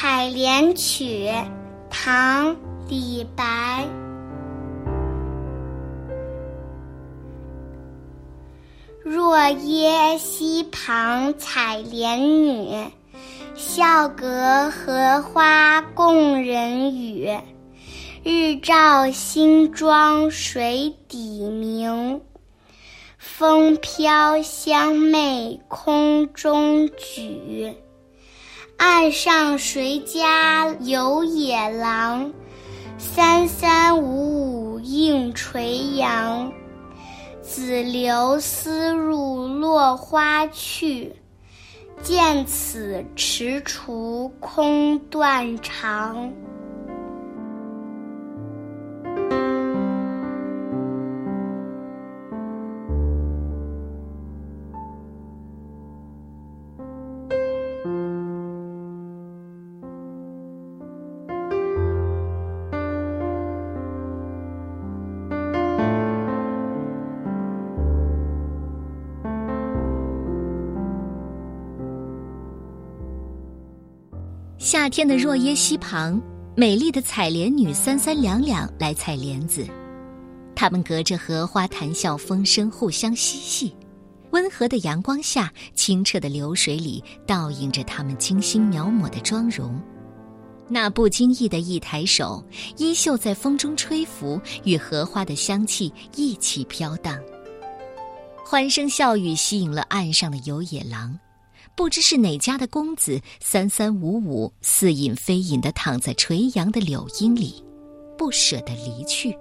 采莲曲，唐·李白。若耶溪旁采莲女，笑隔荷花共人语。日照新妆水底明，风飘香袂空中举。岸上谁家有野狼？三三五五映垂杨。子留丝入落花去，见此踟蹰空断肠。夏天的若耶溪旁，美丽的采莲女三三两两来采莲子，她们隔着荷花谈笑风生，互相嬉戏。温和的阳光下，清澈的流水里倒映着她们精心描摹的妆容。那不经意的一抬手，衣袖在风中吹拂，与荷花的香气一起飘荡。欢声笑语吸引了岸上的游野狼。不知是哪家的公子，三三五五似隐非隐的躺在垂杨的柳荫里，不舍得离去。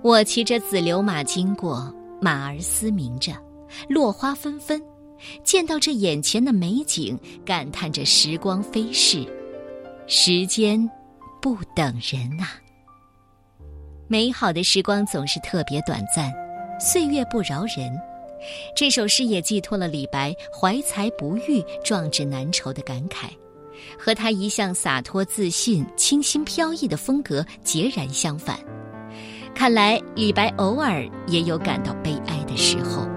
我骑着紫牛马经过，马儿嘶鸣着，落花纷纷。见到这眼前的美景，感叹着时光飞逝，时间不等人呐。美好的时光总是特别短暂，岁月不饶人。这首诗也寄托了李白怀才不遇、壮志难酬的感慨，和他一向洒脱自信、清新飘逸的风格截然相反。看来李白偶尔也有感到悲哀的时候。《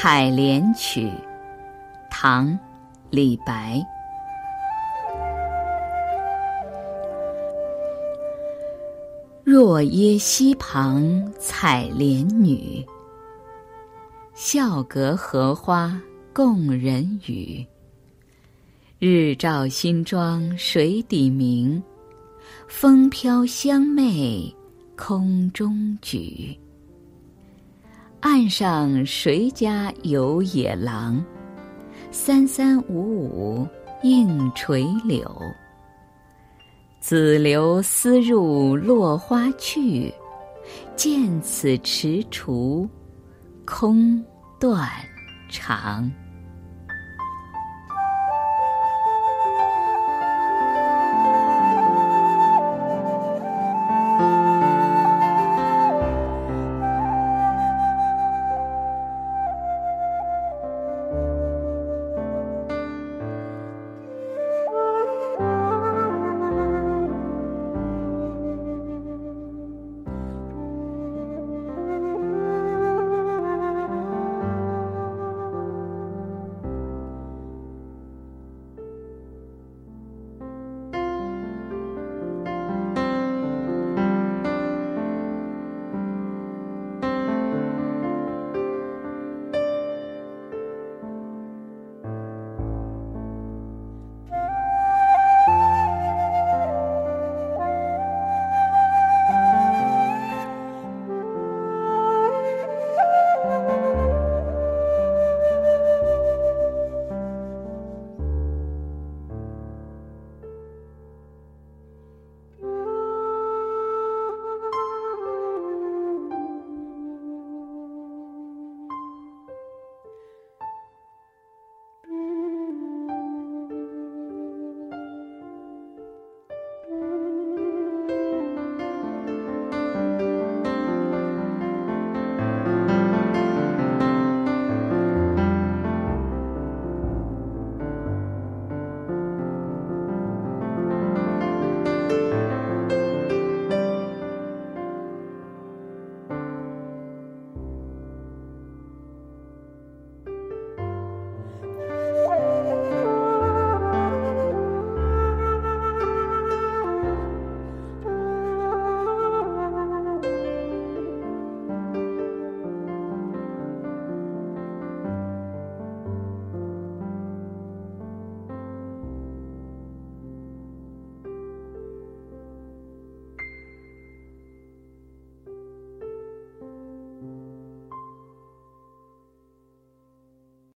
采莲曲》唐·李白。若耶溪旁采莲女，笑隔荷花共人语。日照新妆水底明，风飘香袂空中举。岸上谁家有野狼？三三五五映垂柳。子留丝入落花去，见此踟蹰空断肠。